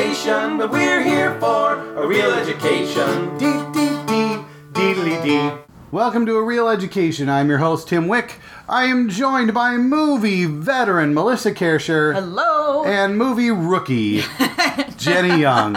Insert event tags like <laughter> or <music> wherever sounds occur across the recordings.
station, but we're here for a reel education. Dee dee dee, deedly dee. Welcome to A Reel Education. I'm your host, Tim Wick. I am joined by movie veteran Melissa Kersher Hello. and movie rookie <laughs> Jenna Young.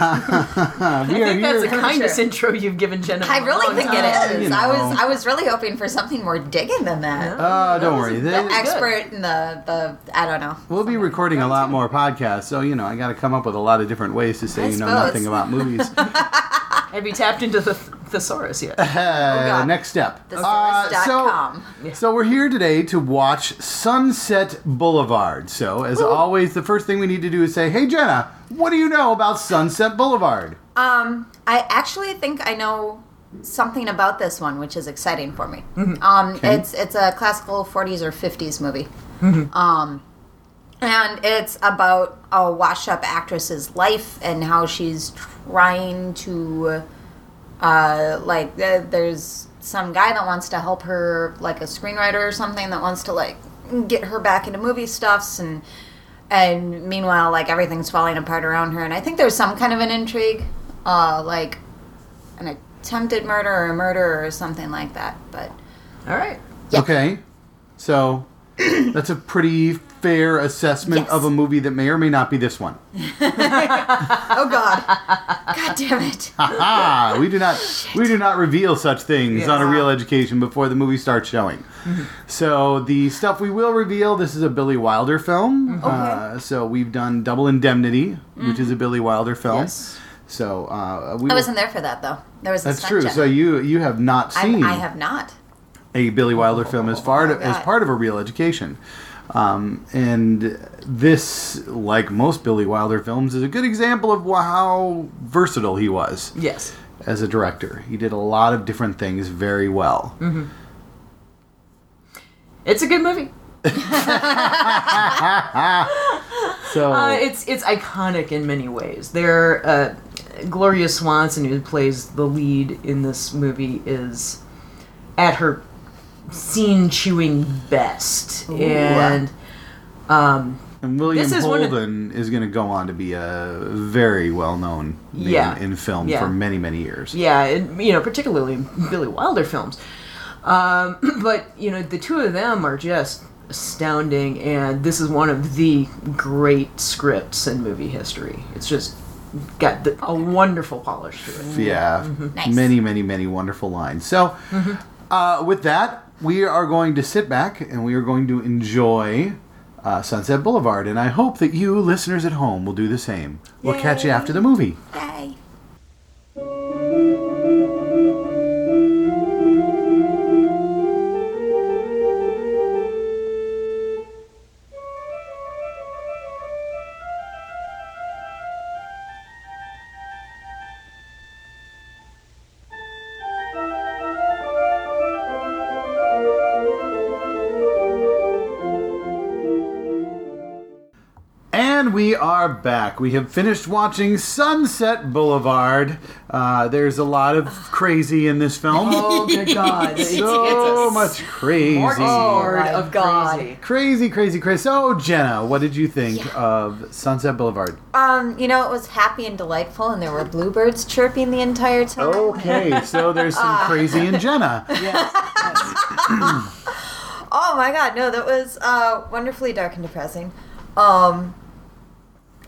I, <laughs> we I are think that's the here. kindest intro you've given Jenna. I I a really long think time. it is. you I was I was really hoping for something more digging than that. Uh, don't That worry. that They- was Expert in the the I don't know. We'll be recording a lot more podcasts, so you know I got to come up with a lot of different ways to say I you know suppose. nothing about movies. <laughs> Have you tapped into the thesaurus yet? <laughs> Uh, God. next step. The Uh, source.com. so, so we're here today to watch Sunset Boulevard. So, as always, the first thing we need to do is say, "Hey, Jenna, what do you know about Sunset Boulevard?" Um, I actually think I know something about this one, which is exciting for me. Mm-hmm. Um, Okay. it's it's a classical 40s or 50s movie. Um, and it's about a washed-up actress's life and how she's trying to, uh, like, th- there's some guy that wants to help her, like a screenwriter or something, that wants to like get her back into movie stuffs and. And meanwhile, like everything's falling apart around her, and I think there's some kind of an intrigue, uh, like an attempted murder or a murder or something like that. But All right. Yeah. Okay, so <clears throat> that's a pretty fair assessment Yes. of a movie that may or may not be this one. <laughs> oh god, god damn it! Ah, we do not we do not reveal such things Yes. on a reel education before the movie starts showing. So the stuff we will reveal. This is a Billy Wilder film. Uh, so we've done Double Indemnity, which is a Billy Wilder film. Yes. So uh, we. I wasn't there for that though. There was a that's true. So you you have not I, seen I have not. a Billy Wilder film as far Oh, as part of a reel education. Um, and this, like most Billy Wilder films, is a good example of how versatile he was Yes. as a director. He did a lot of different things very well. It's a good movie. <laughs> <laughs> So Uh, it's it's iconic in many ways. There, uh, Gloria Swanson, who plays the lead in this movie, is at her scene chewing best, and um, and William this is one of- Holden is going to go on to be a very well-known name Yeah. in film Yeah. for many, many years. yeah, and, you know, particularly Billy Wilder films. Um, <clears throat> but you know, the two of them are just astounding, and this is one of the great scripts in movie history. It's just got the, a wonderful polish to it. Yeah, Nice. many, many, many wonderful lines. So, uh, with that, we are going to sit back and we are going to enjoy uh, Sunset Boulevard. And I hope that you, listeners at home, will do the same. We'll catch you after the movie. Back. We have finished watching Sunset Boulevard. Uh, there's a lot of crazy in this film. <laughs> Oh, good <laughs> God. So much crazy. Lord of God. crazy. Crazy, crazy, crazy. So, Jenna, what did you think Yeah. of Sunset Boulevard? Um, you know, it was happy and delightful, and there were bluebirds chirping the entire time. Okay, so there's some crazy in Jenna. <laughs> Yes. <clears throat> Oh my god, no, that was uh, wonderfully dark and depressing. Um,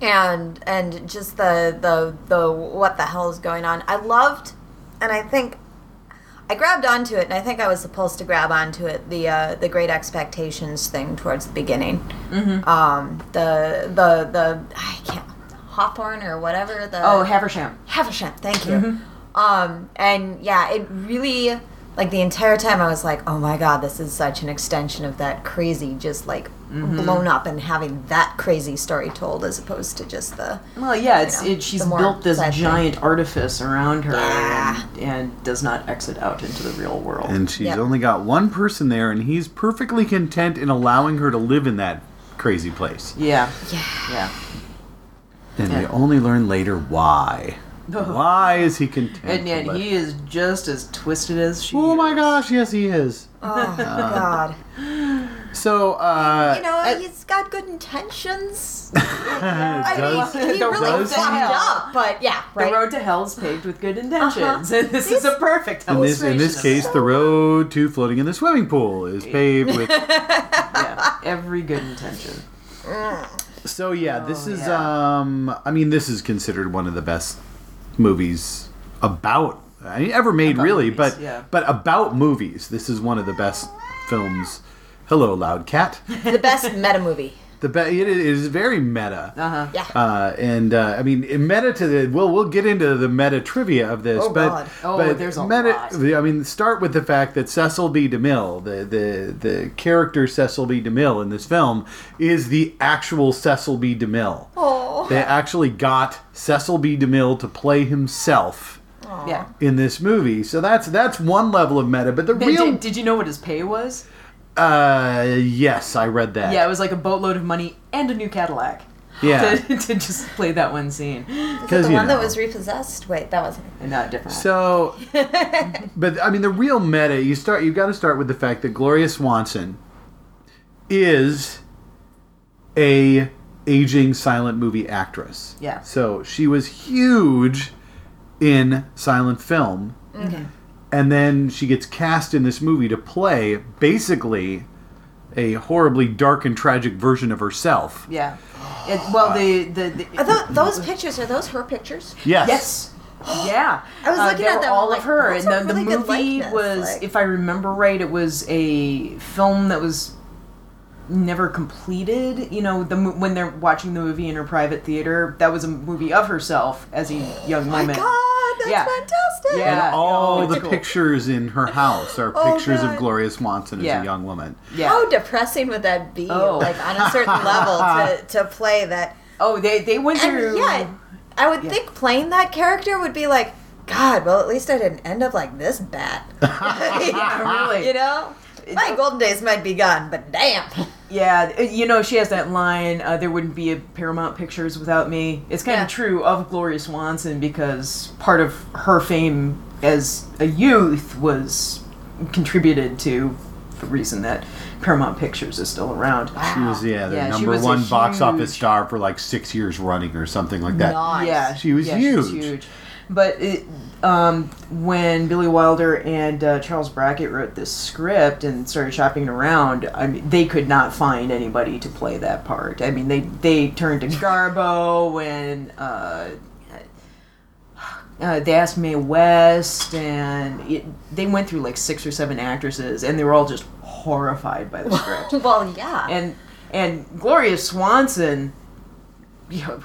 and and just the the the what the hell is going on? I loved, and I think I grabbed onto it, and I think I was supposed to grab onto it. The uh, the Great Expectations thing towards the beginning. Mm-hmm. Um, the the the I can't Hawthorne or whatever the Oh, Haversham. Haversham, thank you. Um, and yeah, it really like the entire time I was like, oh my god, this is such an extension of that crazy, just like mm-hmm. blown up and having that crazy story told as opposed to just the Well, yeah, it's know, it, she's built this sad thing. giant artifice around her Yeah. and, and does not exit out into the real world. And she's Yep. only got one person there, and he's perfectly content in allowing her to live in that crazy place. yeah, yeah. yeah. And we Yeah. only learn later why. <laughs> why is he content? And yet he is just as twisted as she. Oh my is. gosh, yes, he is. Oh <laughs> god. So, uh, You know, he's got good intentions. <laughs> I does- mean, he The really road to fucked hell. up, but yeah, The road to hell is paved with good intentions, Uh-huh. and this is a perfect in this in this case, that. the road to floating in the swimming pool is paved with. yeah, every good intention. So yeah, this Oh, is. yeah. um I mean, this is considered one of the best movies about I mean, ever made, About really. movies, but yeah. but about movies, this is one of the best films. Hello, loud cat. the best meta movie. The be- it is very meta. Uh huh. Yeah. Uh, and uh, I mean, meta to the we'll we'll get into the meta trivia of this, Oh, but God. Oh, but there's a meta. lot. I mean, start with the fact that Cecil B. DeMille, the the the character Cecil B. DeMille in this film, is the actual Cecil B. DeMille. Oh. They actually got Cecil B. DeMille to play himself Yeah. in this movie, so that's that's one level of meta. But the Did, real, did, did you know what his pay was? uh, yes, I read that. Yeah, it was like a boatload of money and a new Cadillac. Yeah. <laughs> To, to just play that one scene. Is it 'Cause, the you one that was repossessed? Wait, that wasn't. And not a different one. So, <laughs> but I mean, the real meta you start. You've got to start with the fact that Gloria Swanson is a aging silent movie actress. Yeah. So she was huge in silent film, Okay. and then she gets cast in this movie to play basically a horribly dark and tragic version of herself. Yeah. It, well, the the, the Are tho- those pictures are those her pictures? Yes. Yes. Yeah. <gasps> I was Uh, looking they at were them, all like, of her, and are the, really the movie was, like- if I remember right, it was a film that was never completed. You know, the when they're watching the movie in her private theater, that was a movie of herself as a young Oh my woman. god, that's Yeah. fantastic. Yeah. And all oh, the cool. pictures in her house are <laughs> Oh, pictures God. of Gloria Swanson as a young woman. Yeah. How depressing would that be? Oh. Like on a certain level to, <laughs> to play that. Oh, they they went And through. yeah, I would Yeah. think playing that character would be like, God, well at least I didn't end up like this bat. <laughs> Yeah, really. You know? My golden days might be gone, but damn. Yeah, uh, you know, she has that line, uh, there wouldn't be a Paramount Pictures without me. It's kind Yeah. of true of Gloria Swanson because part of her fame as a youth was contributed to the reason that Paramount Pictures is still around. She was yeah the Yeah, number one box office star for like six years running or something like that. Nice. Yeah, She was yeah, huge. But it, um, when Billy Wilder and uh, Charles Brackett wrote this script and started shopping it around, I mean, they could not find anybody to play that part. I mean, they they turned to Garbo and uh, uh, they asked Mae West, and it, they went through like six or seven actresses, and they were all just horrified by the <laughs> script well, yeah. and and Gloria Swanson, you know,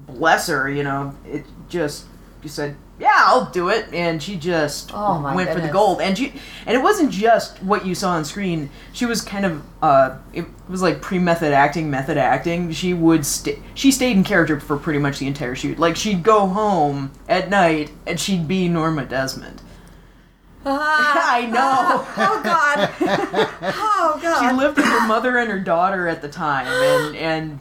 bless her, you know, it just she said, "Yeah, I'll do it," and she just Oh, went for the gold. And she and it wasn't just what you saw on screen. She was kind of uh, it was like pre-method acting, method acting. She would stay. She stayed in character for pretty much the entire shoot. Like she'd go home at night and she'd be Norma Desmond. Ah, <laughs> I know. <laughs> oh god. <laughs> Oh God. she lived with her mother and her daughter at the time, and and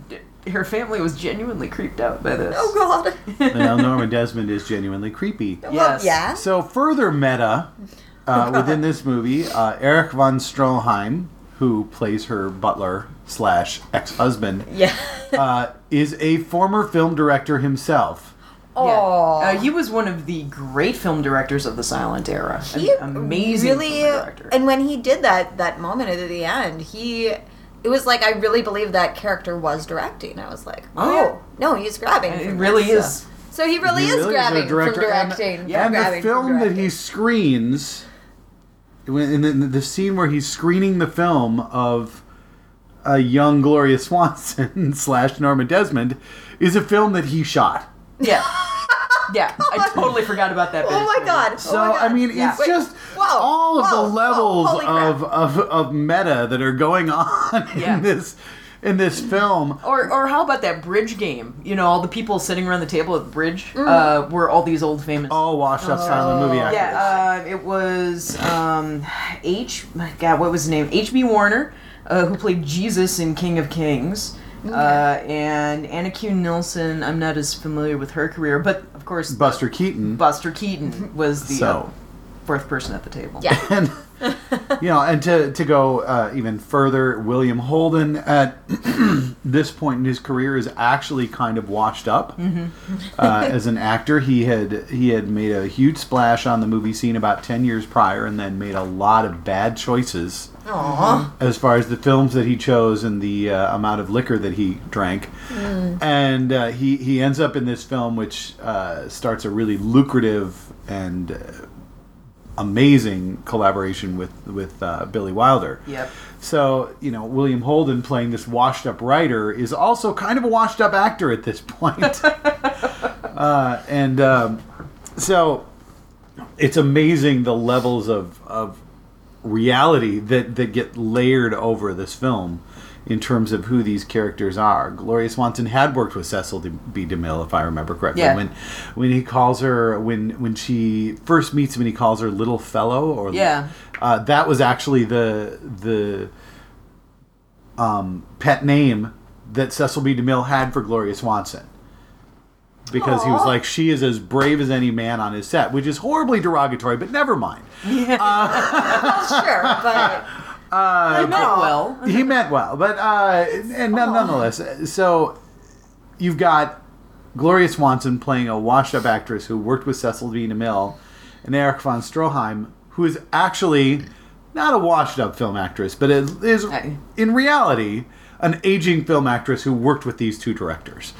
her family was genuinely creeped out by this. Oh god. And now Norma Desmond is genuinely creepy. Well, Yes. yeah. So further meta uh, within this movie, uh, Erich von Stroheim, who plays her butler slash ex husband, Yeah. uh, is a former film director himself. Oh. Uh, he was one of the great film directors of the silent era. An amazing really film director. and when he did that that moment at the end he it was like i really believed that character was directing i was like Oh, oh, yeah. no he's grabbing it really this, is. so he really He is really grabbing director. from directing And, Yeah, and the film that he screens, in the, the scene where he's screening the film of a young Gloria <laughs> Swanson slash Norma Desmond, is a film that he shot. Yeah. <laughs> Yeah, I <laughs> totally forgot about that. bit oh my god So oh my I mean, Yeah. it's Wait, just whoa, all of whoa, the levels holy crap. of, of of meta that are going <laughs> on Yeah. in this in this film. Or, or how about that bridge game? You know, all the people sitting around the table at the bridge Mm. uh, were all these old famous. All washed up silent movie actors. Yeah, uh, it was um, H. My God, what was his name? H.B. Warner, uh, who played Jesus in King of Kings, uh, and Anna Q. Nilsson. I'm not as familiar with her career, but of course, Buster Keaton. Buster Keaton was the So. uh, fourth person at the table. Yeah. <laughs> and you know, and to to go uh, even further, William Holden at <clears throat> this point in his career is actually kind of washed up uh, as an actor. He had he had made a huge splash on the movie scene about ten years prior, and then made a lot of bad choices As far as the films that he chose and the uh, amount of liquor that he drank. And uh, he, he ends up in this film, which uh, starts a really lucrative and uh, amazing collaboration with, with uh, Billy Wilder. Yep. So, you know, William Holden playing this washed up writer is also kind of a washed up actor at this point. <laughs> uh, and um, so it's amazing the levels of, of reality that, that get layered over this film in terms of who these characters are. Gloria Swanson had worked with Cecil B. DeMille, if I remember correctly. Yeah. When when he calls her when when she first meets him and he calls her little fellow or Yeah. uh, that was actually the the um, pet name that Cecil B. DeMille had for Gloria Swanson. Because he was like, she is as brave as any man on his set, which is horribly derogatory, but never mind. <laughs> Well, sure, but I meant well. he meant well, but uh, and none- nonetheless, so you've got Gloria Swanson playing a washed-up actress who worked with Cecil B. DeMille, and Erich von Stroheim, who is actually not a washed-up film actress, but is, is Hey. in reality an aging film actress who worked with these two directors,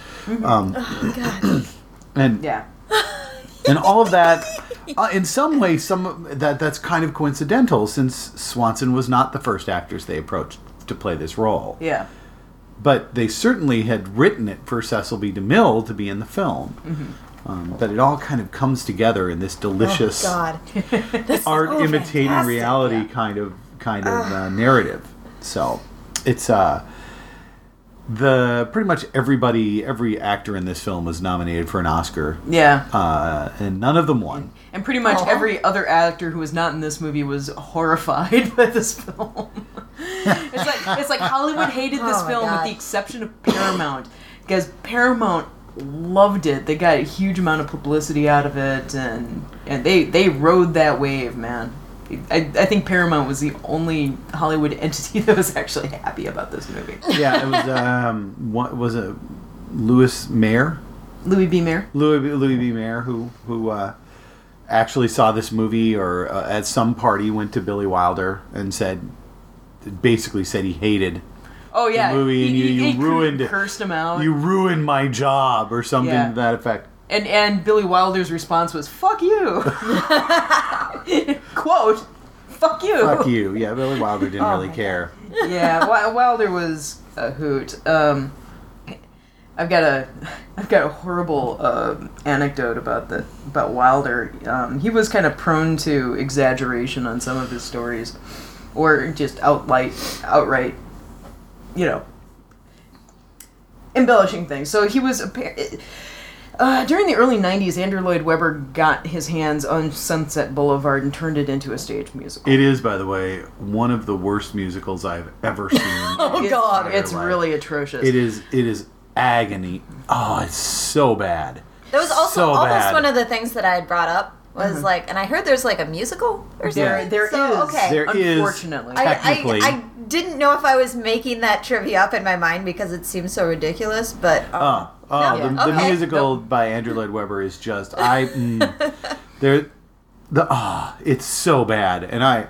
um, God. <clears throat> and Yeah. <laughs> and all of that uh, in some way some that that's kind of coincidental since Swanson was not the first actress they approached to play this role Yeah. but they certainly had written it for Cecil B. DeMille to be in the film Mm-hmm. um, but it all kind of comes together in this delicious Oh, God. <laughs> That's art so imitating fantastic. reality yeah. kind of kind of uh, narrative so it's uh the pretty much everybody every actor in this film was nominated for an Oscar Yeah. uh, and none of them won And pretty much Aw. every other actor who was not in this movie was horrified <laughs> by this film. <laughs> it's like it's like Hollywood hated this Oh my film with God. the exception of Paramount because Paramount loved it. They got a huge amount of publicity out of it and and they they rode that wave, man. I, I think Paramount was the only Hollywood <laughs> entity that was actually happy about this movie. yeah, it was um, what was it? Louis Mayer, Louis B. Mayer. Louis Louis B. Mayer, who who uh, actually saw this movie or uh, at some party went to Billy Wilder and said, basically said he hated Oh yeah, movie and you- you cur- ruined- cursed him out. you ruined my job or something Yeah. to that effect. And and Billy Wilder's response was "fuck you," <laughs> <laughs> <laughs> quote, "fuck you." Fuck you. Yeah, Billy Wilder didn't Oh really my care. Yeah, Wi- <laughs> Wilder was a hoot. Um, I've got a I've got a horrible uh, anecdote about the about Wilder. Um, he was kind of prone to exaggeration on some of his stories, or just outright outright, you know, embellishing things. So he was appa- uh, during the early '90s. Andrew Lloyd Webber got his hands on Sunset Boulevard and turned it into a stage musical. It is, by the way, one of the worst musicals I've ever seen. <laughs> Oh, God. it's Life. really atrocious. It is. It is agony. Oh, it's so bad. That was also So almost bad. one of the things that I had brought up was like, and I heard there's like a musical or something. There, there is. so, Okay. There is Unfortunately. I, technically. I, I didn't know if I was making that trivia up in my mind because it seems so ridiculous, but um, Oh, oh, No? the, the Okay. musical by Andrew Lloyd Webber is just I. Mm, <laughs> there, the ah, it's so bad, and I,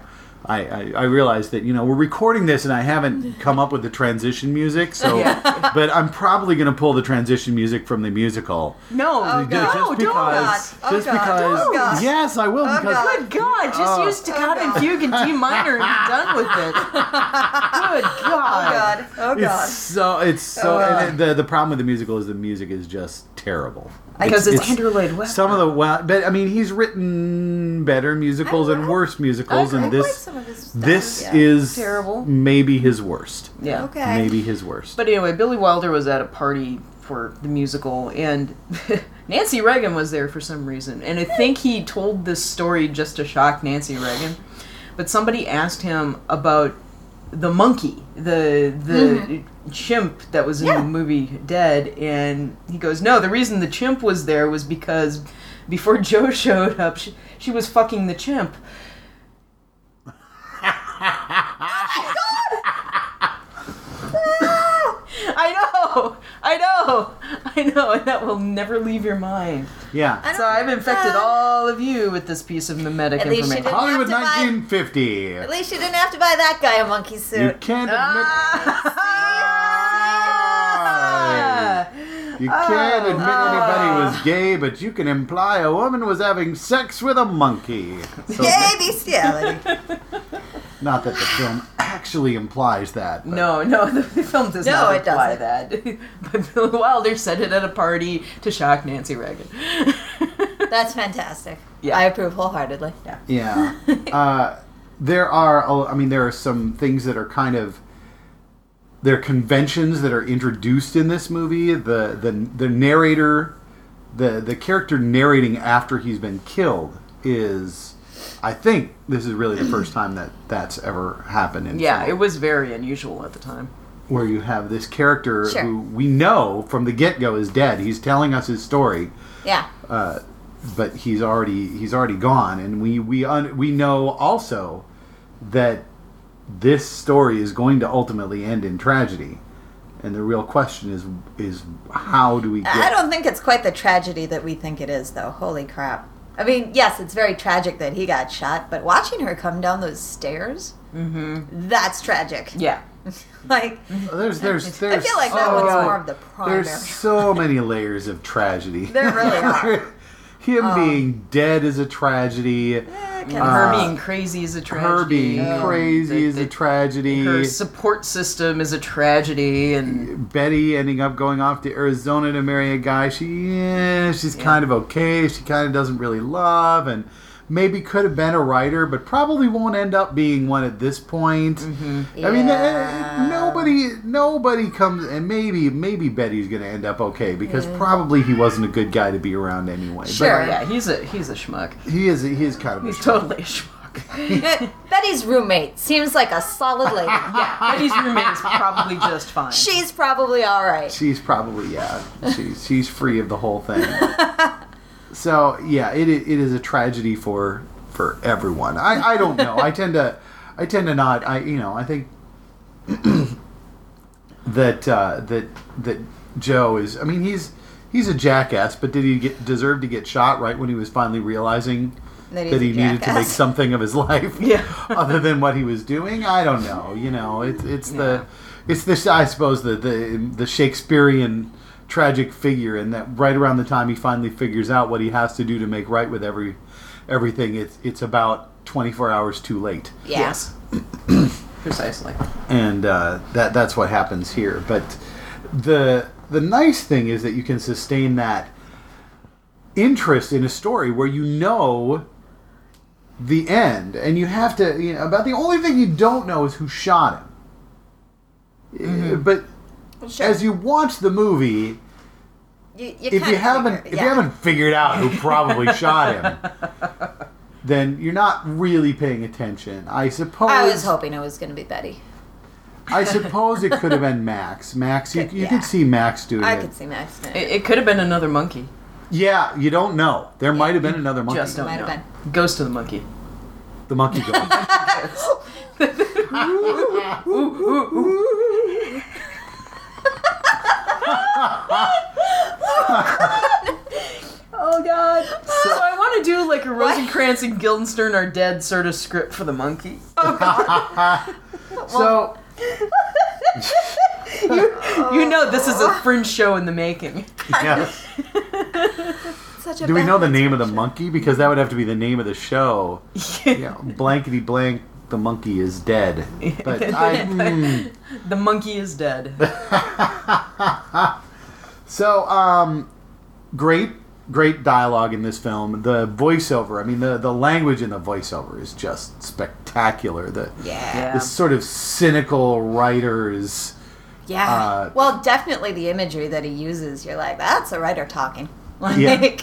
I, I, I realize that you know we're recording this, and I haven't come up with the transition music, so, Yeah. <laughs> but I'm probably gonna pull the transition music from the musical. No, Oh, God. just no, don't. because, Oh, just God. because, Oh, oh God. yes, I will Oh, because God. Good God, just Oh. use Toccata and oh, God. fugue in D minor and be done with it. <laughs> Good God! oh God. god, oh god. It's so it's so Oh, God. and the the problem with the musical is the music is just terrible Because it's, Andrew Lloyd Webber. Some of the well, but I mean, he's written better musicals and worse musicals, I- I and like this some of his stuff, this yeah. is Terrible. Maybe his worst. yeah. Okay. Maybe his worst. But anyway, Billy Wilder was at a party for the musical, and <laughs> Nancy Reagan was there for some reason. And I think he told this story just to shock Nancy Reagan. But somebody asked him about the monkey, the the mm-hmm. chimp that was in Yeah. the movie Dead, and he goes, "No, the reason the chimp was there was because before <laughs> Joe showed up, she, she was fucking the chimp." <laughs> I know, <laughs> I know, and that will never leave your mind. Yeah. So I've infected all of you with this piece of memetic At least you information. didn't- Hollywood have to buy- 1950. At least you didn't have to buy that guy a monkey suit. You suit. can't admit. Ah! You can't admit anybody Ah. was gay, but you can imply a woman was having sex with a monkey. So, Yay, bestiality. <laughs> Not that the film actually implies that. but- No, no, the, <laughs> the film does No, not it imply doesn't. that. <laughs> but Billy <laughs> Wilder said it at a party to shock Nancy Reagan. That's fantastic. Yeah. I approve wholeheartedly. Yeah. uh, there are, I mean, there are some things that are kind of. There are conventions that are introduced in this movie. The the the narrator, the the character narrating after he's been killed is, I think this is really the first time that that's ever happened in yeah, film. it was very unusual at the time. where you have this character Sure. who we know from the get go is dead. He's telling us his story, Yeah. Uh, but he's already he's already gone, and we we un, we know also that this story is going to ultimately end in tragedy, and the real question is is how do we get? I don't think it's quite the tragedy that we think it is, though. Holy crap. I mean, yes, it's very tragic that he got shot, but watching her come down those stairs, mm-hmm. that's tragic. Yeah. <laughs> Like, there's there's there's I feel like that so- one's more of the primary. There's so many layers of tragedy. There really <laughs> are. Him being dead is a tragedy. Eh, kinda- her Uh, being crazy is a tragedy. Her being and crazy the- is a tragedy. Her support system is a tragedy, and Betty ending up going off to Arizona to marry a guy she yeah, she's kind of okay. She kind of doesn't really love, and maybe could have been a writer, but probably won't end up being one at this point. I mean, Yeah. eh, nobody nobody comes, and maybe maybe Betty's gonna end up okay because probably he wasn't a good guy to be around anyway. Sure. yeah, he's a he's a schmuck. he is he is kind of a He's schmuck. totally a schmuck. Eh, <laughs> Betty's roommate seems like a solid lady. <laughs> yeah, Betty's roommate is probably just fine. She's probably all right. She's probably yeah. She's she's free of the whole thing. <laughs> so yeah, it it is a tragedy for for everyone. I, I don't know. I tend to I tend to not. I you know I think <clears throat> that uh, that that Joe is. I mean he's he's a jackass, but did he get deserve to get shot right when he was finally realizing That that he needed to make something of his <laughs> life? Yeah. other than what he was doing. I don't know. You know, it's it's the it's this I suppose the the the Shakespearean tragic figure, and that right around the time he finally figures out what he has to do to make right with every everything, it's it's about twenty four hours too late, Yeah. Yes. <coughs> Precisely. and uh, that that's what happens here. But the the nice thing is that you can sustain that interest in a story where you know the end, and you have to. You know, about the only thing you don't know is who shot him. Uh, But Sure. as you watch the movie, you, you if you haven't figure- if you haven't figured out who probably <laughs> shot him, then you're not really paying attention. I suppose. I was hoping it was going to be Betty. I suppose it could have been Max. Max, you, you Yeah. could see Max doing I it. I could see Max. doing It, it. it could have been another monkey. Yeah, you don't know. There might have been another monkey. Just don't Might know. have Ghost of the monkey. The monkey <laughs> goes. <laughs> <laughs> Oh God! So, I want to do like a Rosencrantz and Guildenstern are dead sort of script for the monkey. <laughs> <laughs> so You you know this is a fringe show in the making. yes. Such a Do we know the name of the monkey? Because that would have to be the name of the show. Yeah, blankety blank. The monkey is dead. But <laughs> I, hmm. <laughs> The monkey is dead. <laughs> So, um, great, great dialogue in this film. The voiceover, I mean, the, the language in the voiceover is just spectacular. The Yeah. Yeah. this sort of cynical writers. Yeah. Uh, well, definitely the imagery that he uses, you're like, that's a writer talking. Like, Yeah.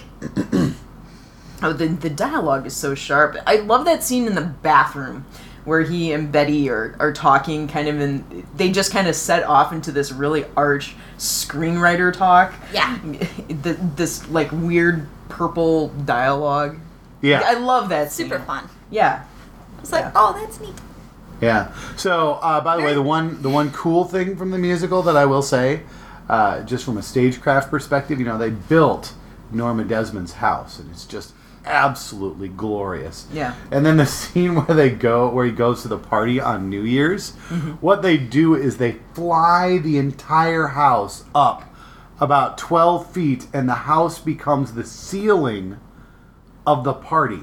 Oh, the the dialogue is so sharp. I love that scene in the bathroom where he and Betty are, are talking kind of in they just kind of set off into this really arch screenwriter talk. Yeah. The, this like weird purple dialogue. Yeah, I love that scene. super fun. Yeah. It's like, Yeah. oh, that's neat. yeah. So, uh, by the way, the one the one cool thing from the musical that I will say, uh, just from a stagecraft perspective, you know, they built Norma Desmond's house, and it's just absolutely glorious. Yeah. And then the <laughs> scene where they go, where he goes to the party on New Year's, what they do is they fly the entire house up about 12 feet, and the house becomes the ceiling of the party.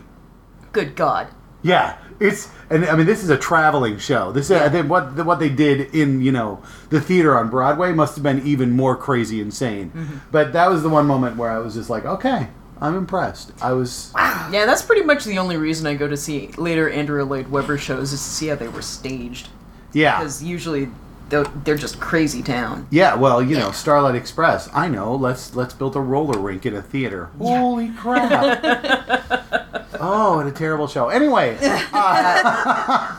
Good God. Yeah, it's and I mean this is a traveling show. This Yeah. I think what what they did in you know the theater on Broadway must have been even more crazy insane. Mm-hmm. But that was the one moment where I was just like, okay, I'm impressed. I was Yeah, that's pretty much the only reason I go to see later Andrew Lloyd Webber shows is to see how they were staged. yeah Because usually they're, they're just crazy town. yeah. Well, you know Starlight Express. I know. Let's let's build a roller rink in a theater. Holy crap! <laughs> oh, what a terrible show. Anyway, <laughs> uh, <laughs>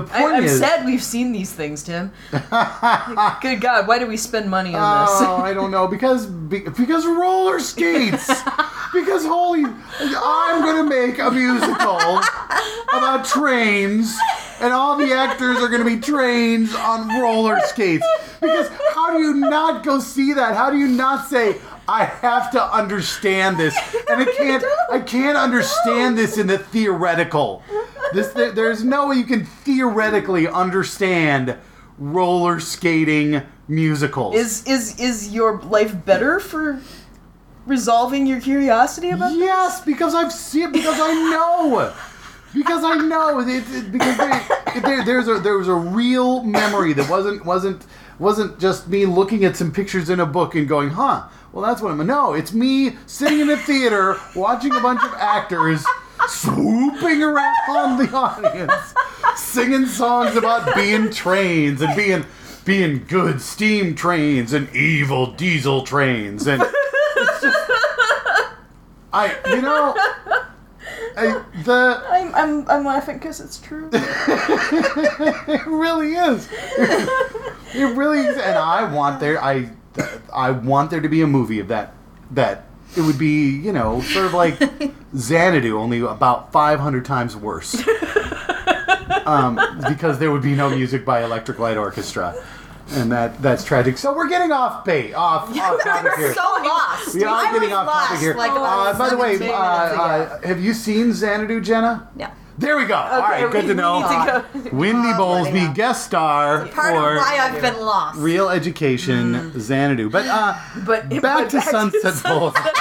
the point I, I'm is. sad we've seen these things, Tim. <laughs> Good God, why do we spend money on this? Oh, I don't know because be- because roller skates. <laughs> because holy, I'm gonna make a musical about trains, and all the actors are gonna be trains on roller skates. Because how do you not go see that? How do you not say? I have to understand this, <laughs> and I can't. I can't understand this in the theoretical. This there, there's no way you can theoretically understand roller skating musicals. Is is is your life better for resolving your curiosity about this? Yes, because I've seen because I know. Because I know it, it- because they, there, there's a there was a real memory that wasn't wasn't wasn't just me looking at some pictures in a book and going, huh? Well, that's what I'm. No, it's me sitting in a theater watching a bunch of actors swooping around on the audience, singing songs about being trains and being being good steam trains and evil diesel trains and it's just I you know I, the I'm I'm, I'm laughing because it's true. <laughs> it really is it really is and I want there I I want there to be a movie of that that it would be you know sort of like <laughs> Xanadu only about 500 times worse <laughs> um, because there would be no music by Electric Light Orchestra and that that's tragic so we're getting off bait off, <laughs> off topic here so lost. we are I getting off topic lost, here. Like uh, by the way, uh, uh, have you seen Xanadu, Jenna? yeah. There we go. All right, we- good to we know. need to go- Wendy Oh, Bowlesby, guest star Part of for why I've been lost. Reel Education Xanadu. But uh, But back but to Sunset Boulevard. <laughs>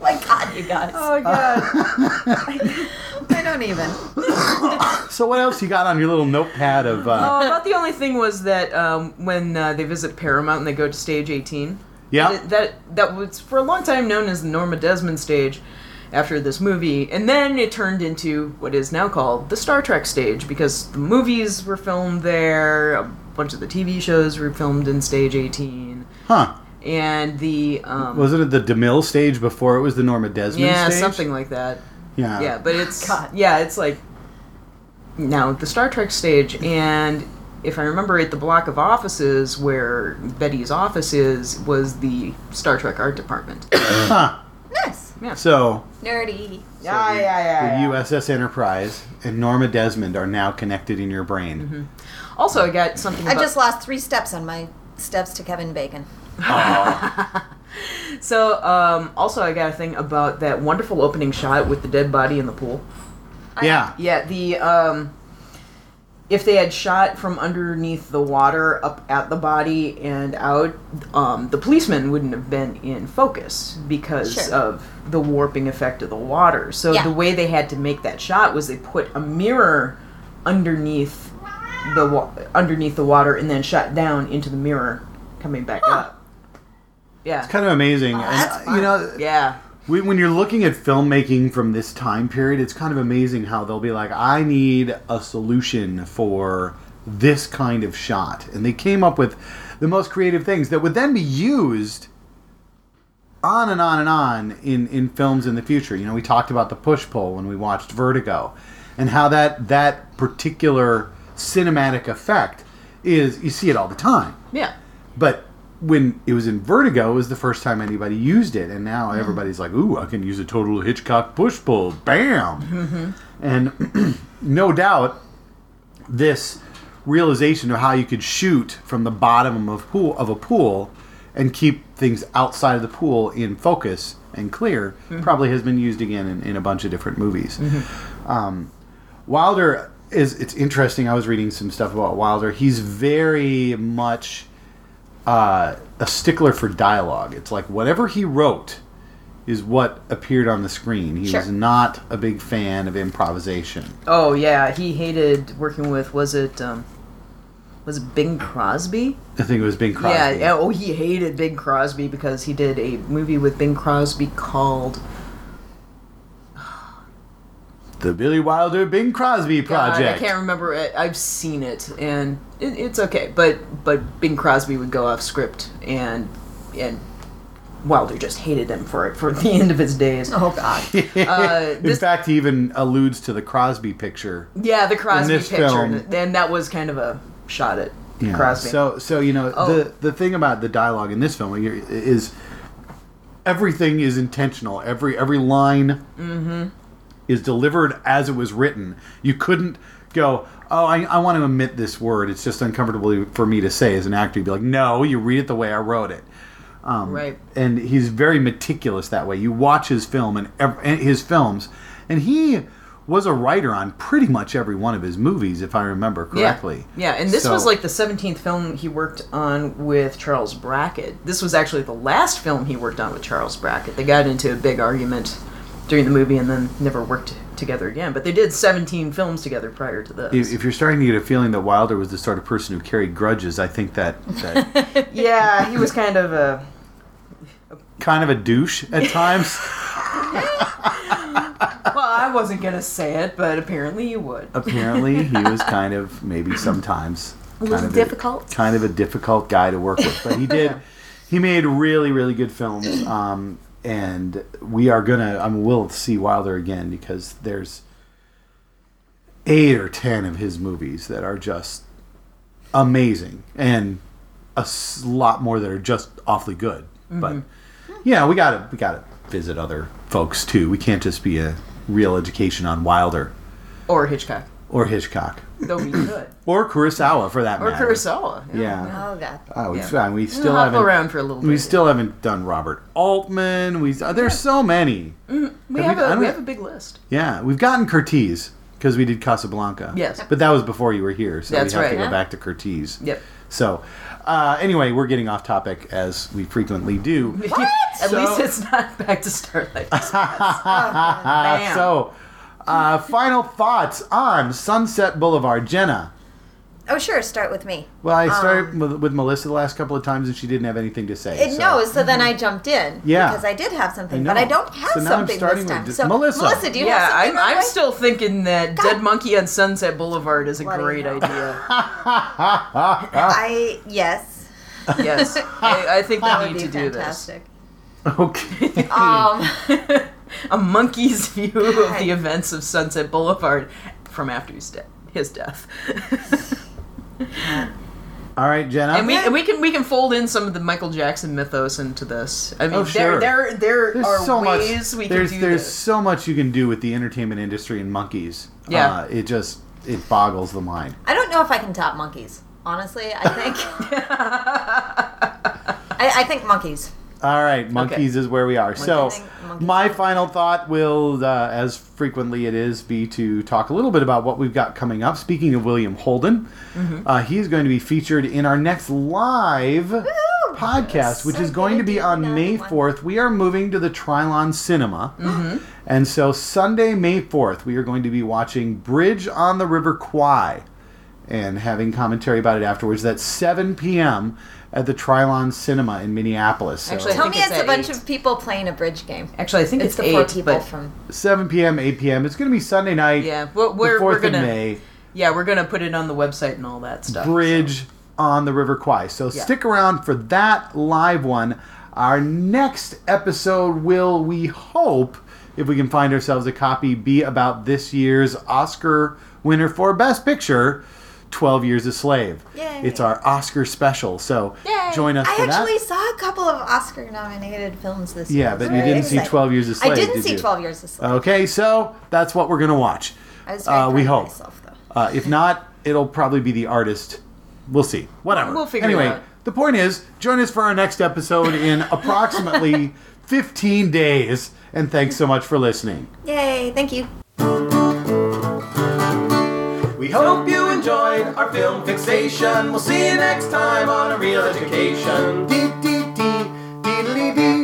my God, you guys. Oh God. <laughs> I don't even. so what else you got on your little notepad of? Uh, Oh, about the only thing was that um, when uh, they visit Paramount and they go to stage 18. yeah. That, that that was for a long time known as the Norma Desmond stage after this movie, and then it turned into what is now called the Star Trek stage because the movies were filmed there, a bunch of the TV shows were filmed in stage 18, Huh. and the um, Wasn't it the DeMille stage before it was the Norma Desmond yeah stage? something like that. Yeah. Yeah, but it's God. yeah, it's like now the Star Trek stage, and if I remember right, the block of offices where Betty's office is was the Star Trek art department. Huh. Nice. So Nerdy. yeah, yeah, yeah, the USS Enterprise and Norma Desmond are now connected in your brain. Mm-hmm. Also, I got something. I just lost three steps on my steps to Kevin Bacon. <laughs> so um, also I got a thing about that wonderful opening shot with the dead body in the pool. Yeah. Yeah, the um, if they had shot from underneath the water up at the body and out, um, the policeman wouldn't have been in focus because Sure. of the warping effect of the water. So Yeah. the way they had to make that shot was they put a mirror underneath the wa- underneath the water and then shot down into the mirror coming back up. Yeah. It's kind of amazing. and, that's uh, you know, yeah. When when you're looking at filmmaking from this time period, it's kind of amazing how they'll be like, I need a solution for this kind of shot. And they came up with the most creative things that would then be used on and on and on in, in films in the future. You know, we talked about the push pull when we watched Vertigo and how that, that particular cinematic effect is, you see it all the time. Yeah. But when it was in Vertigo, it was the first time anybody used it, and now everybody's like, "Ooh, I can use a total Hitchcock push pull, bam!" Mm-hmm. And <clears throat> no doubt, this realization of how you could shoot from the bottom of pool of a pool and keep things outside of the pool in focus and clear mm-hmm. probably has been used again in, in a bunch of different movies. Mm-hmm. Um, Wilder is it's interesting. I was reading some stuff about Wilder. He's very much uh, a stickler for dialogue. It's like whatever he wrote is what appeared on the screen. He Sure. was not a big fan of improvisation. Oh yeah, he hated working with. Was it? Um, was it Bing Crosby? I think it was Bing Crosby. Yeah, yeah. Oh, he hated Bing Crosby because he did a movie with Bing Crosby called The Billy Wilder Bing Crosby God, Project. I can't remember it. I've seen it, and it, it's okay. But but Bing Crosby would go off script, and and Wilder just hated him for it for <laughs> the end of his days. Oh God. Uh, <laughs> In fact, he even alludes to the Crosby picture. Yeah, the Crosby this picture, film- and, and that was kind of a shot at Yeah. Crosby. So, so you know, Oh. the the thing about the dialogue in this film is everything is intentional. Every every line Mm-hmm. Is delivered as it was written. You couldn't go, oh, I, I want to omit this word. It's just uncomfortable for me to say as an actor. You'd be like, no, you read it the way I wrote it. Um, Right. And he's very meticulous that way. You watch his film and, ev- and his films, and he was a writer on pretty much every one of his movies, if I remember correctly. Yeah, yeah, and this So- was like the 17th film he worked on with Charles Brackett. This was actually the last film he worked on with Charles Brackett. They got into a big argument during the movie and then never worked together again. But they did 17 films together prior to this. If, if you're starting to get a feeling that Wilder was the sort of person who carried grudges, I think that, that <laughs> yeah, he was kind of a. kind of a douche at <laughs> times. Well, I wasn't gonna say it, but apparently you would. Apparently, he <laughs> was kind of maybe sometimes kind little of difficult. A, kind of a difficult guy to work with, but he did. He made really, really good films, um, and we are gonna. I'm will see Wilder again because there's eight or ten of his movies that are just amazing, and a lot more that are just awfully good. Mm-hmm. But yeah, we gotta we gotta visit other folks too. We can't just be a reel education on Wilder Or Hitchcock. or Hitchcock Though we <clears throat> could. or Kurosawa for that Or matter. Or Kurosawa. Yeah. Oh God. Oh, we, Yeah. we We'll still hop haven't. around for a little bit. We still haven't done Robert Altman. We uh, there's so many. We Have we- have, I a, don't- we have a big list. Yeah, we've gotten Curtiz because we did Casablanca. Yes. but that was before you were here, so That's we have right. to go Yeah. back to Curtiz. Yep. So, uh, anyway, we're getting off topic as we frequently do. <laughs> At So- least it's not back to Starlight. Uh, Bam. so, uh, final thoughts on Sunset Boulevard, Jenna. Oh sure. Start with me. Well, I started Um, with, with Melissa the last couple of times, and she didn't have anything to say. It so- knows, so then I jumped in. Yeah. Because I did have something, I but. I don't have So now I'm something starting this with time. d- so Melissa. Melissa, do you have yeah, something? I'm, I'm still thinking that God. Dead Monkey on Sunset Boulevard is a Bloody great hell. idea. <laughs> I yes. Yes, I, I think That we would need be to fantastic. Okay. Um, do this. <laughs> a monkey's <laughs> view of the events of Sunset Boulevard from after his, de- his death. <laughs> All right, Jenna. and we and we can we can fold in some of the Michael Jackson mythos into this. I mean, Oh, sure. there there there there's are so much. ways we there's can do there's this. so much you can do with the entertainment industry and monkeys. Yeah. Uh, it just it boggles the mind. I don't know if I can top monkeys. Honestly, I think. <laughs> I, I think monkeys. All right, monkeys is where we are. So, I think monkeys my final thought will, uh, as frequently it is, be to talk a little bit about what we've got coming up. Speaking of William Holden, Mm-hmm. uh, he's going to be featured in our next live podcast, which So is going to be on May 4th. We are moving to the Trylon Cinema. Mm-hmm. And so, Sunday, May 4th, we are going to be watching Bridge on the River Kwai and having commentary about it afterwards. That's 7 p.m. at the Trylon Cinema in Minneapolis. So Actually, Tell me it's it's a at bunch eight. of people playing a bridge game. Actually, I think It's it's, the four eight, people from. 7 p.m., 8 p.m. It's going to be Sunday night. yeah, we're, the we're, 4th we're gonna May. yeah we're gonna put it on the website and all that stuff. Bridge so. on the River Kwai. So Yeah. stick around for that live one. Our next episode will, we hope, if we can find ourselves a copy, be about this year's Oscar winner for Best Picture. 12 Years a Slave. Yay. It's our Oscar special. So Yay. join us I for actually that. saw a couple of Oscar-nominated films this year. Yeah, but you didn't see 12 Years a Slave. I didn't did see you? 12 Years a Slave. Okay, so that's what we're going to watch. I was very Uh, proud we of hope. myself, though. Uh, if not, it'll probably be the artist. We'll see. Whatever. We'll figure it anyway, out. the point is, join us for our next episode in <laughs> approximately 15 days. And thanks so much for listening. Yay! Thank you. We hope you enjoyed our film fixation. We'll see you next time on A Reel Education. Dee dee dee, dee dee dee.